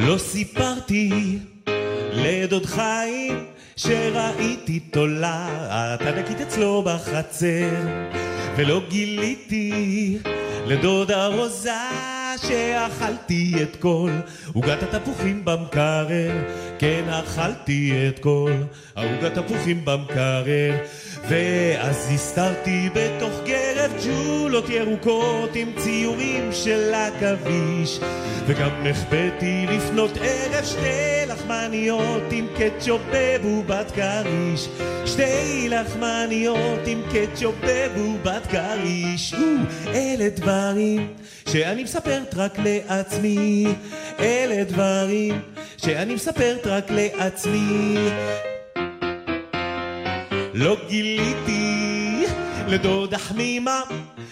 לא סיפרתי לדוד חיים שראיתי תולעת ענקית אצלו בחצר ולא גיליתי לדודה רוזה שאכלתי את כל עוגת התפוחים במקרר. כן אכלתי את כל העוגת תפוחים במקרר ואז הסתרתי בתוך גרב ג'ולות ירוקות עם ציורים של עכביש. וגם החבאתי לפנות ערב שתי לחמניות עם קטשופ בבובת כריש. שתי לחמניות עם קטשופ בבובת כריש. אלה דברים שאני מספרת רק לעצמי. אלה דברים שאני מספרת רק לעצמי לא גיליתי לדודה חמימה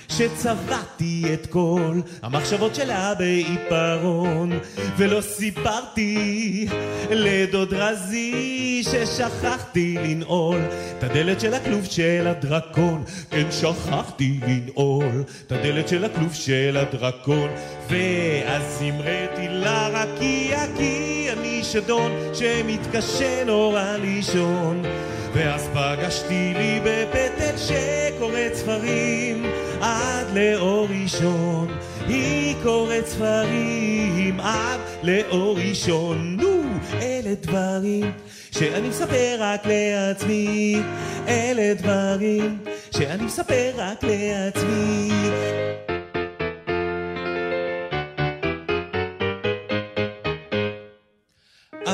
שצבעתי את כל המחשבות שלה בעיפרון ולא סיפרתי לדוד רזי ששכחתי לנעול את הדלת של הכלוב של הדרקון. כן שכחתי לנעול את הדלת של הכלוב של הדרקון ואז המראתי לה רקיע כי אני שדון שמתקשה נורא לישון ואז פגשתי לי בפטל שקוראת ספרים עד לאור ראשון. היא קוראת ספרים עד לאור ראשון. נו אלה דברים שאני מספר רק לעצמי. אלה דברים שאני מספר רק לעצמי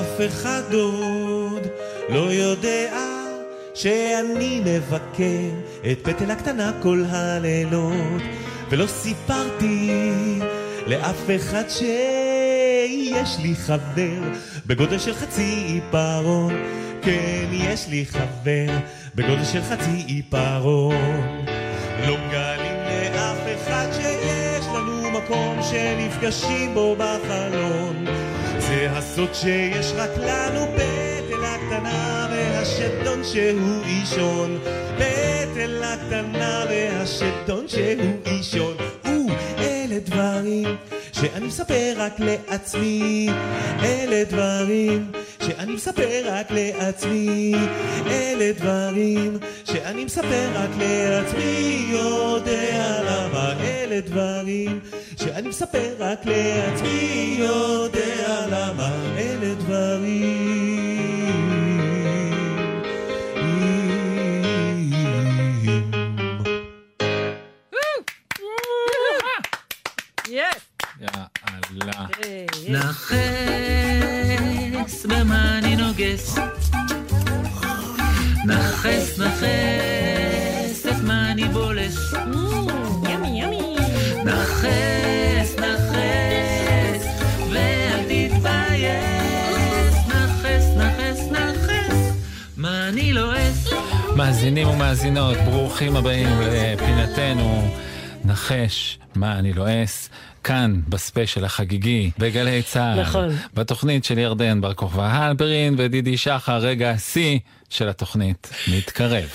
אף אחד עוד לא יודע שאני מבקר את פטל הקטנה כל הלילות ולא סיפרתי לאף אחד שיש לי חבר בגודל של חצי עיפרון. כן, יש לי חבר בגודל של חצי עיפרון. לא מגלים לאף אחד שיש לנו מקום שנפגשים בו בחלון זה הסוד שיש רק לנו פטל הקטנה והשדון שהוא אישון פטל הקטנה והשדון שהוא אישון אלה דברים שאני מספר רק לעצמי אלה דברים שאני מספר רק לעצמי אלה דברים שאני מספר רק לעצמי יודע למה אלה דברים שאני מספר רק לעצמי יודע למה אלה יס! נחס במה אני נוגס נחס נחס את מה אני בולס ימי ימי. נחש נחש ואל תתבייש נחש נחש נחש מה אני לועס מאזינים ומאזינות, ברוכים הבאים לפינתנו נחש מה אני לועס. כאן בספיישל החגיגי בגלי צה"ל, נכון. בתוכנית של ירדן בר כוכבא הלפרין ודידי שחר, רגע השיא של התוכנית מתקרב.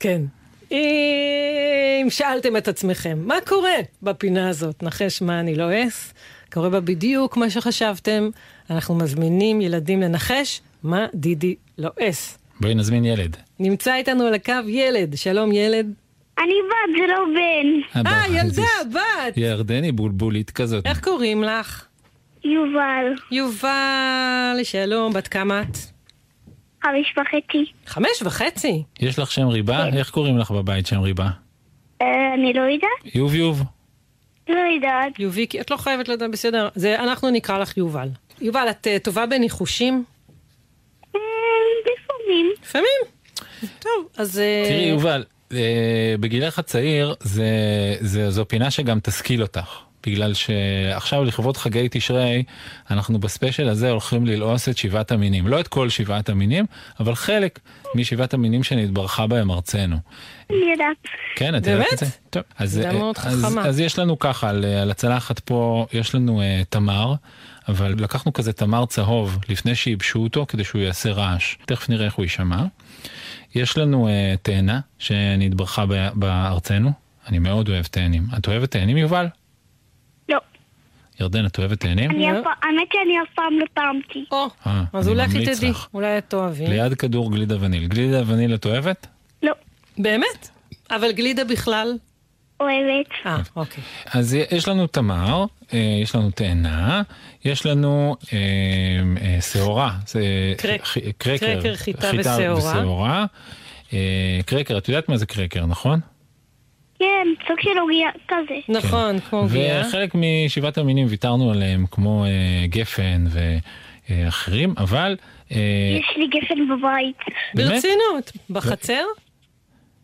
כן. אם שאלתם את עצמכם, מה קורה בפינה הזאת? נחש מה אני לועס? קורה בה בדיוק מה שחשבתם. אנחנו מזמינים ילדים לנחש מה דידי לועס. בואי נזמין ילד. נמצא איתנו על הקו ילד. שלום ילד. אני בת, זה לא בן. אה, הבא, ילדה, בת. ירדני בולבולית כזאת. איך קוראים לך? יובל, יובל, שלום, בת כמה את? חמש וחצי. חמש וחצי. יש לך שם ריבה? איך קוראים לך בבית שם ריבה? אה, אני לא יודעת. יוב יוב. לא יודעת. יוביקי, את לא חייבת לדעת, בסדר. זה, אנחנו נקרא לך יובל. יובל, את אה, טובה בניחושים? אה, לפעמים. לפעמים. טוב, אז... אה, תראי, יובל, אה, בגילך הצעיר זה, זה, זו פינה שגם תשכיל אותך. בגלל שעכשיו לכבוד חגי תשרי, אנחנו בספיישל הזה הולכים ללעוס את שבעת המינים. לא את כל שבעת המינים, אבל חלק משבעת המינים שנתברכה בהם ארצנו. אני יודעת. כן, את יודעת את זה? באמת? טוב, אז, זה אה, מאוד אז, חכמה. אז יש לנו ככה, על, על הצלחת פה, יש לנו uh, תמר, אבל לקחנו כזה תמר צהוב לפני שייבשו אותו כדי שהוא יעשה רעש. תכף נראה איך הוא יישמע. יש לנו uh, תאנה שנתברכה ב- בארצנו, אני מאוד אוהב תאנים. את אוהבת תאנים, יובל? לא. ירדן, את אוהבת תאנים? אני אף פעם- האמת שאני אף פעם לא טעמתי. או, אה, אז אני אולי ממליץ תדעי, לך. אולי את תאהבי. ליד כדור גלידה וניל. גלידה וניל את אוהבת? לא. באמת? אבל גלידה בכלל? אוהבת. אה, אוקיי. אז יש לנו תמר, אה, יש לנו תאנה, יש לנו אה, אה, שעורה, קרקר, חיטה ושעורה. אה, קרקר, את יודעת מה זה קרקר, נכון? כן, סוג של עוגיה כזה. נכון, כמו עוגיה. וחלק משבעת המינים ויתרנו עליהם, כמו אה, גפן ואחרים, אבל... אה, יש לי גפן בבית. ברצינות, בחצר?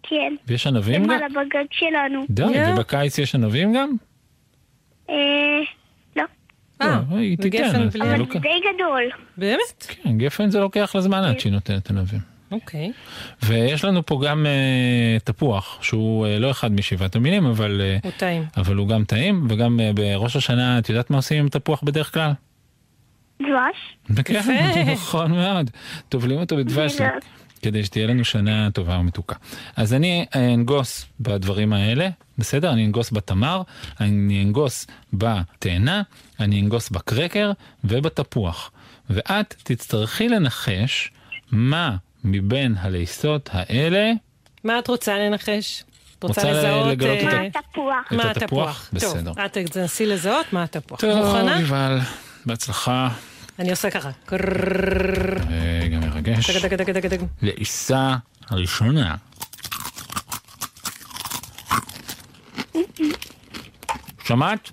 כן. ויש ענבים גם? למעלה בגג שלנו. די, ובקיץ יש ענבים גם? אה, לא. אה, היא תיתן, אבל זה די גדול. באמת? כן, גפן זה לוקח לה זמן עד שהיא נותנת ענבים. אוקיי. ויש לנו פה גם אה, תפוח, שהוא אה, לא אחד משבעת המינים, אבל, הוא טעים. אבל הוא גם טעים, וגם בראש השנה, את יודעת מה עושים עם תפוח בדרך כלל? דבש. כן, נכון מאוד. טובלים אותו בדבש. כדי שתהיה לנו שנה טובה ומתוקה. אז אני אנגוס בדברים האלה, בסדר? אני אנגוס בתמר, אני אנגוס בתאנה, אני אנגוס בקרקר ובתפוח. ואת תצטרכי לנחש מה מבין הלעיסות האלה מה את רוצה לנחש? רוצה רוצה לזהות... לגלות את אה. מה את התפוח? התפוח? בסדר. טוב, את תנסי לזהות מה התפוח. טוב, מוכנה? יובל, בהצלחה. אני עושה ככה. רגע מרגש. לעיסה הראשונה. שמעת?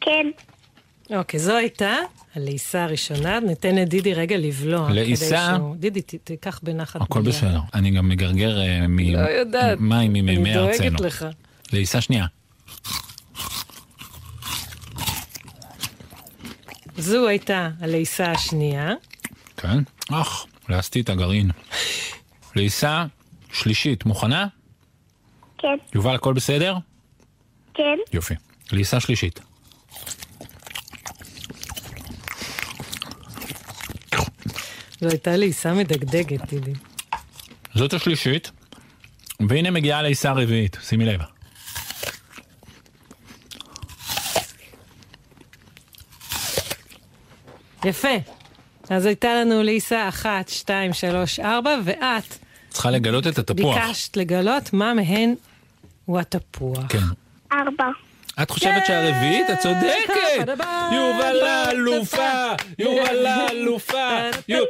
כן. אוקיי, זו הייתה הלעיסה הראשונה. ניתן לדידי רגע לבלוע. לעיסה? שהוא- דידי, תיקח בנחת. הכל. בסדר. אני גם מגרגר אה, מ- לא יודעת. מים אני ממימי ארצנו. דואגת לך. לעיסה שנייה. זו הייתה הלעיסה השנייה. כן? אך, לעסתי את הגרעין. לעיסה שלישית, מוכנה? כן. יובל, הכל בסדר? כן. יופי. לעיסה שלישית. זו הייתה לעיסה מדגדגת, דידי. זאת השלישית, והנה מגיעה לעיסה הרביעית, שימי לב. יפה. אז הייתה לנו לעיסה אחת, שתיים, שלוש, ארבע, ואת צריכה לגלות את התפוח. ביקשת לגלות מה מהן הוא התפוח. כן. ארבע. את חושבת שהרביעית? את צודקת! יובל האלופה! יובל האלופה! יו- יו-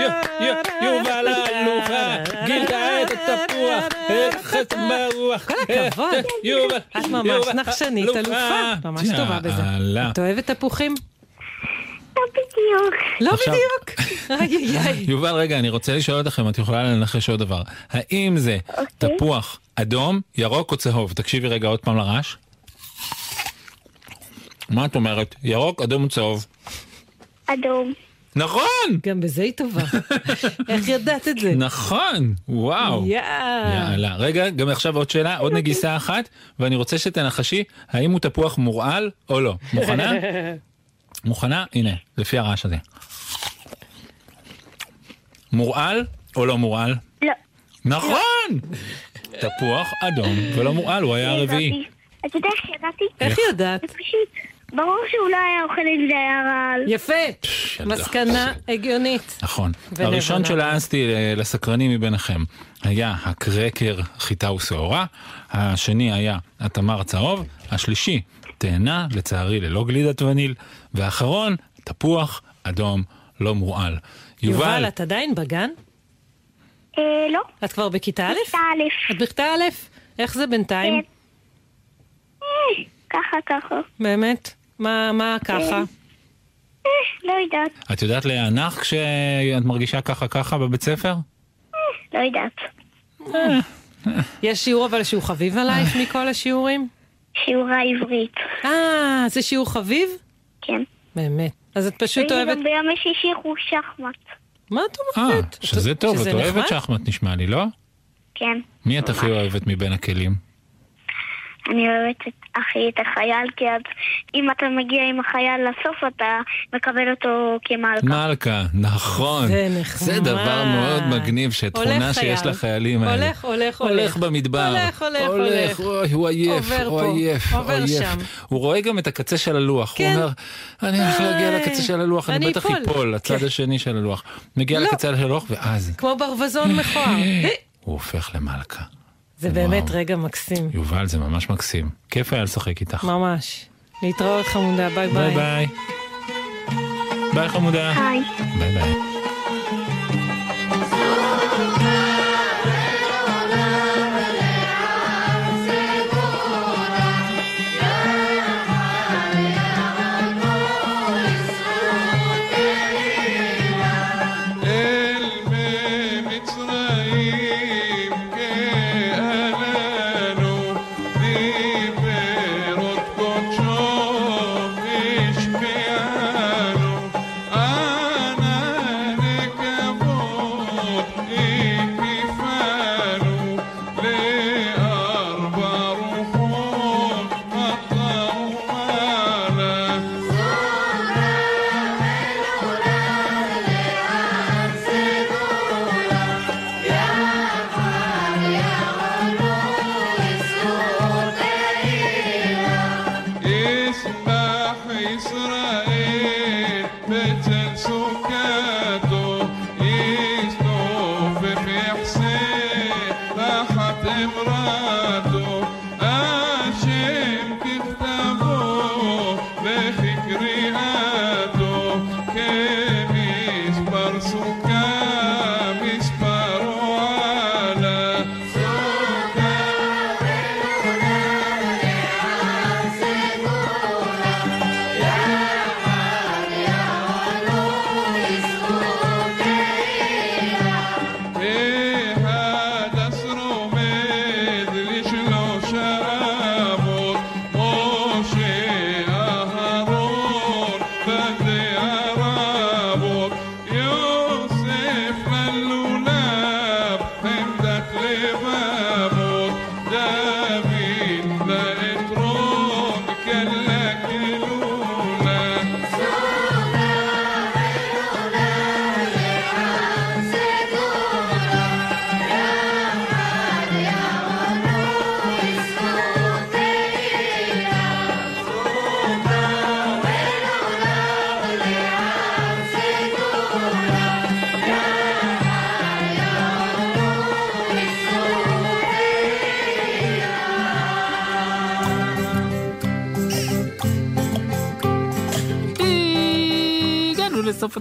יו- יו- יובל האלופה! גילתה את התפוח! איך את ברוח! כל הכבוד. יובל! את ממש נחשנית, אלופה. ממש טובה בזה. את אוהבת תפוחים? לא בדיוק. לא עכשיו- בדיוק. יובל, רגע, אני רוצה לשאול אתכם, את יכולה לנחש עוד דבר. האם זה תפוח אדום, ירוק או צהוב? תקשיבי רגע עוד פעם לרעש. מה את אומרת? ירוק, אדום או צהוב? אדום. נכון! גם בזה היא טובה. איך ידעת את זה? נכון! וואו! יאללה. רגע, גם עכשיו עוד שאלה, עוד נגיסה אחת, ואני רוצה שתנחשי האם הוא תפוח מורעל או לא. מוכנה? מוכנה? הנה, לפי הרעש הזה. מורעל או לא מורעל? לא. נכון! תפוח אדום ולא מורעל, הוא היה הרביעי. אתה יודע איך ידעתי? איך ידעת? זה פשוט, ברור שהוא לא היה אוכל אם זה היה רעל. יפה. מסקנה הגיונית. נכון. הראשון שלעסתי אה, לסקרנים מביניכם היה הקרקר חיטה ושעורה, השני היה התמר הצהוב, השלישי תאנה, לצערי ללא גלידת וניל, והאחרון תפוח אדום לא מורעל. יובל, יובל, את עדיין בגן? אה, לא. את כבר בכיתה א'? בכיתה א'. את בכיתה א'? איך זה בינתיים? אה, ככה ככה. באמת? מה מה ככה? אה, לא יודעת, את יודעת להיאנח כשאת מרגישה ככה ככה בבית ספר? לא יודעת. יש שיעור אבל שהוא חביב עלייך מכל השיעורים? שיעור העברית. אה, זה שיעור חביב? כן. באמת. אז את פשוט אוהבת... גם ביום שישי חוש שחמט. מה את אה, אומרת? שזה טוב, את אוהבת? שחמט נשמע לי, לא? כן. מי את הכי אוהבת מבין הכלים? אני אוהבת את אחי, את החייל, כי אז אם אתה מגיע עם החייל לסוף, אתה מקבל אותו כמלכה. מלכה, נכון. זה נחמד. זה דבר מאוד מגניב, שתכונה הולך שיש חייל. לחיילים האלה. הולך, הולך, הולך. הולך במדבר. הולך, הולך, הולך. אוי, הוא עייף, הוא עייף, הוא עייף. הוא רואה גם את הקצה של הלוח. הוא כן. אומר, אני הולך להגיע לקצה של הלוח, אני בטח אפול." לצד כן. השני של הלוח. מגיע לא. לקצה של הלוח, ואז כמו ברווזון מכוער. הוא הופך למלכה. זה באמת רגע מקסים. יובל, זה ממש מקסים. כיף היה לשחק איתך. ממש. להתראות חמודה, ביי ביי ביי. ביי. ביי חמודה. היי. ביי ביי.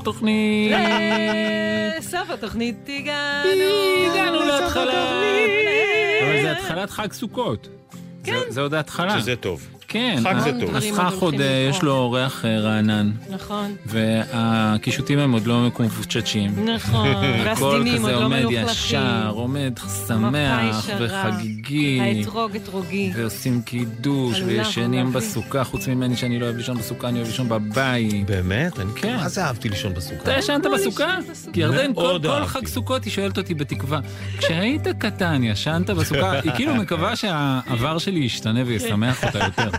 התוכנית. לסוף התוכנית הגענו. הגענו להתחלה. אבל זה התחלת חג סוכות. כן. זה- זה עוד ההתחלה. שזה טוב. כן. חג זה טוב. הסכך עוד אה, יש. לו אורח אה, רענן. נכון. והקישוטים הם עוד לא מקומפוצ'צ'ים. נכון, הכל והסדינים כזה עוד לא עומד מלוכלכים. ישר, עומד שמח מפה ישרה. וחגיגי. האתרוג אתרוגי. ועושים קידוש, וישנים. בסוכה, חוץ ממני שאני לא אוהב לישון בסוכה, אני אוהב לישון בבית. באמת? אני כן. מה זה אהבתי לישון בסוכה? אתה ישנת בסוכה? כי ירדן, כל. חג סוכות היא שואלת אותי בתקווה, כשהיית קטן, ישנת בסוכה? היא כאילו מקווה שהעבר שלי ישתנה וישמח אותה יותר.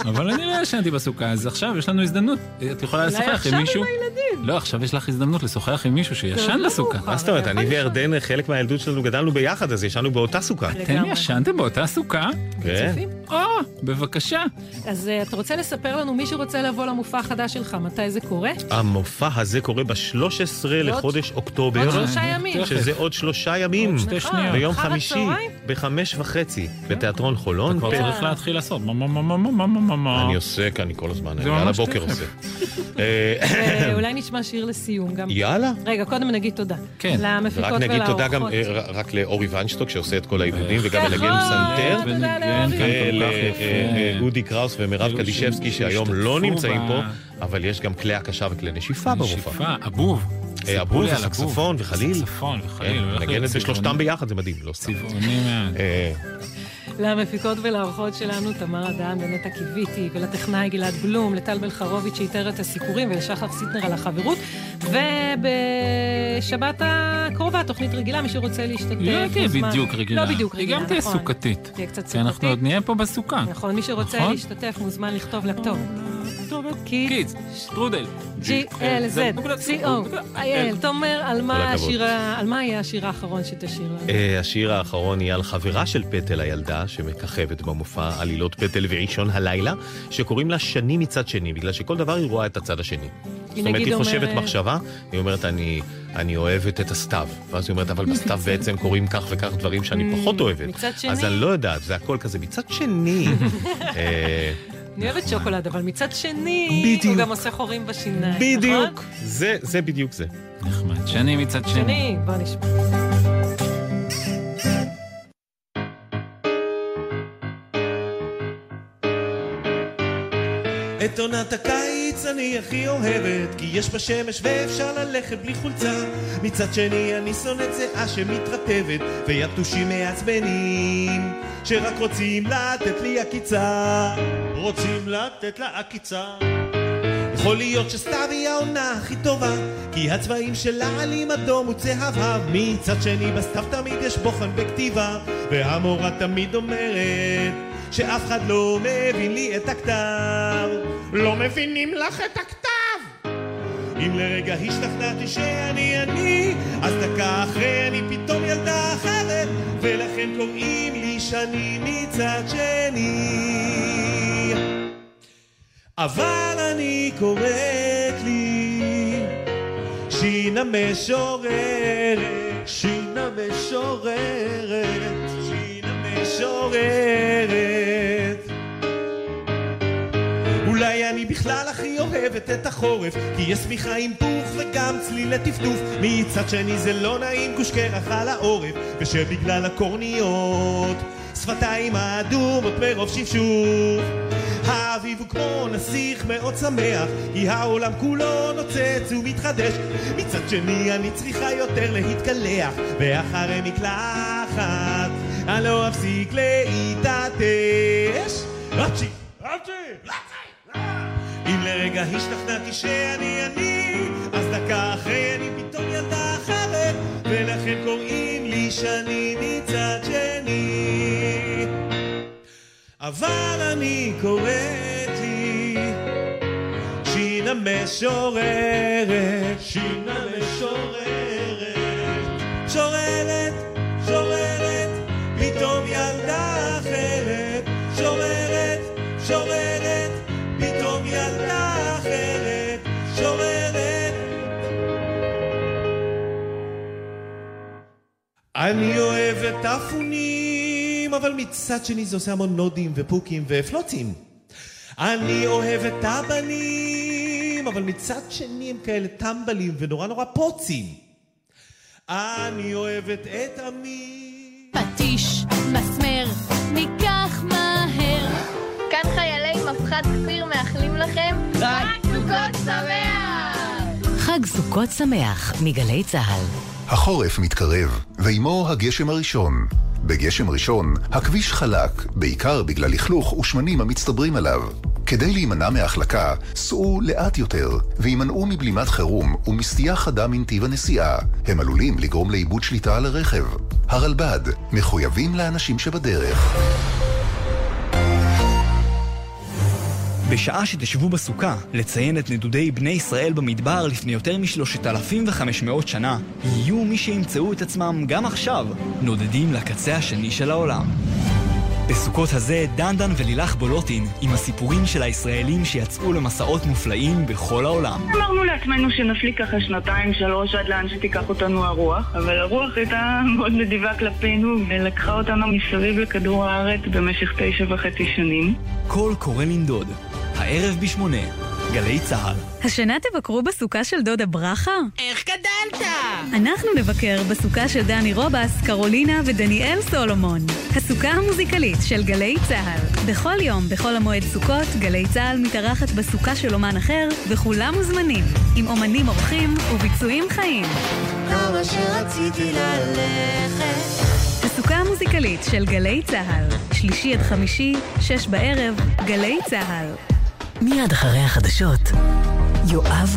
אבל אני לא ישנתי בסוכה, אז עכשיו יש לנו הזדמנות. את יכולה אולי לשוחח עכשיו עם עם מישהו? הילדים. לא, עכשיו יש לך הזדמנות לשוחח עם מישהו שישן לא בסוכה. מה זאת אומרת? אתה אני וירדן, חלק מהילדות שלנו גדלנו ביחד, אז ישנו באותה סוכה. אתם. ישנתם באותה סוכה? כן. או, בבקשה. אז אה, אתה רוצה לספר לנו, מי שרוצה לבוא למופע החדש שלך, מתי זה קורה? המופע הזה קורה ב-13 לחודש אוקטובר. עוד שלושה ימים. שזה עוד שלושה ימים. שתי נכון. שניות. ביום חמישי? בחמש וחצי, בתיאטרון חולון. כבר פ- צריך להתחיל לעשות. מה, מה, מה, מה, מה. אני עושה כאן כל הזמן, זה אני על הבוקר. עושה. אה, ואולי נשמע שיר לסיום גם. יאללה. רגע, קודם נגיד תודה. כן. למפיקות ורק נגיד תודה גם ולאורחות. אה, רק לאורי ונשטוק שעושה את כל העיבודים וגם נכון. מנגן פסנתר. תודה וניגן כאן כל כך יפה. ולאודי קראוס ומירב קדישבסקי שהיום לא נמצאים פה, אבל יש גם כלי הקשה וכלי נשיפה במופע. נשיפה, אבוב. אה, אבוב וסקסופון וחליל. סקסופון וחליל. כן, נגנת להיות בשלושתם צבעוני. ביחד, זה מדהים, לא סתם. צבעוני מאוד. למפיקות ולאורחות שלנו, תמר אדם ונטע קיוויתי, ולטכנאי גלעד בלום, לטל בלחרוביץ' שאיתר את הסיפורים, ולשחר סיטנר על החברות. ובשבת הקרובה, תוכנית רגילה, מי שרוצה להשתתף, היא לא תהיה. בדיוק רגילה. לא בדיוק רגילה, היא גם תהיה נכון. סוכתית. תהיה קצת כי אנחנו סוכתית. עוד נהיה פה בסוכה. נכון, מי שרוצה נכון? להשתתף מוזמן לכתוב לכתוב. קידס, שטרודל. G-L-Z-C-O-I-L. תומר, על מה יהיה השיר האחרון שתשיר לנו? אה, השיר האחרון יהיה על חברה של פטל הילדה, שמככבת במופע עלילות פטל ועישון הלילה, שקוראים לה שני מצד שני, בגלל שכל דבר היא רואה את הצד השני. זאת אומרת, היא חושבת אומרת- מחשבה, היא אומרת, אני, אני אוהבת את הסתיו. ואז היא אומרת, אבל בסתיו בעצם קורים כך וכך דברים שאני פחות אוהבת. מצד שני- אז אני לא יודעת, זה הכל כזה. מצד שני, אה, אני אוהבת שוקולד, אבל מצד שני, הוא גם עושה חורים בשיניים, נכון? בדיוק, זה, זה בדיוק זה. נחמד. שני מצד שני. שני, בוא נשמע. את עונת הקיץ אני הכי אוהבת, כי יש בה שמש ואפשר ללכת בלי חולצה. מצד שני אני שונאת זיעה שמתרטבת, ויתושים מעצבנים, שרק רוצים לתת לי עקיצה. רוצים לתת לה עקיצה. יכול להיות שסתיו היא העונה הכי טובה, כי הצבעים שלה עלים אדום וצהבהב. מצד שני בסתיו תמיד יש בוחן בכתיבה, והמורה תמיד אומרת שאף אחד לא מבין לי את הכתב. לא מבינים לך את הכתב! אם לרגע השתכנעתי שאני אני, אז דקה אחרי אני פתאום ילדה אחרת, ולכן קוראים לי שני מצד שני. אבל אני קוראת לי שינה משוררת, שינה משוררת, שינה משוררת. אני בכלל הכי אוהבת את החורף כי יש שמיכה עם פוך וגם צליל לטפטוף. מצד שני זה לא נעים גוש קרח על העורף ושבגלל הקורניות שפתיים האדומות מרוב שפשוף. האביב הוא כמו נסיך מאוד שמח כי העולם כולו נוצץ ומתחדש. מצד שני אני צריכה יותר להתקלח ואחרי מקלחת אני לא אפסיק להתעטש. רצ'י, רצ'י, אם לרגע השתכנעתי שאני אני, אז דקה אחרי אני פתאום ילדה אחרת, ולכן קוראים לי שני מצד שני. אבל אני קוראת לי שינה משוררת, שינה משוררת, שוררת, שוררת, אני אוהב את אפונים, אבל מצד שני זה עושה המון נודים ופוקים ופלוצים. אני אוהב את הבנים, אבל מצד שני הם כאלה טמבלים ונורא נורא פוצים. אני אוהבת את עמי. פטיש, מסמר, ניקח מהר. כאן חיילי מפחד כפיר מאחלים לכם רק סוכות שמח! חג סוכות שמח מגלי צה"ל. החורף מתקרב, ועימו הגשם הראשון. בגשם ראשון, הכביש חלק, בעיקר בגלל לכלוך ושמנים המצטברים עליו. כדי להימנע מהחלקה, סעו לאט יותר, והימנעו מבלימת חירום ומסטייה חדה מנתיב הנסיעה. הם עלולים לגרום לאיבוד שליטה על הרכב. הרלב"ד, מחויבים לאנשים שבדרך. בשעה שתשבו בסוכה לציין את נדודי בני ישראל במדבר לפני יותר מ-3,500 שנה, יהיו מי שימצאו את עצמם גם עכשיו נודדים לקצה השני של העולם. בסוכות הזה דנדן ולילך בולוטין עם הסיפורים של הישראלים שיצאו למסעות מופלאים בכל העולם. אמרנו לעצמנו שנפליג ככה שנתיים, שלוש, עד לאן שתיקח אותנו הרוח, אבל הרוח הייתה מאוד נדיבה כלפינו, ולקחה אותנו מסביב לכדור הארץ במשך תשע וחצי שנים. קול קורא לנדוד, הערב בשמונה, גלי צה"ל. השנה תבקרו בסוכה של דודה ברכה? איך גדלת? אנחנו נבקר בסוכה של דני רובס, קרולינה ודניאל סולומון. הסוכה המוזיקלית של גלי צה"ל. בכל יום, בחול המועד סוכות, גלי צה"ל מתארחת בסוכה של אומן אחר, וכולם מוזמנים, עם אומנים אורחים וביצועים חיים. כמה שרציתי ללכת הסוכה המוזיקלית של גלי צה"ל. שלישי עד חמישי, שש בערב, גלי צה"ל. מיד אחרי החדשות, יואב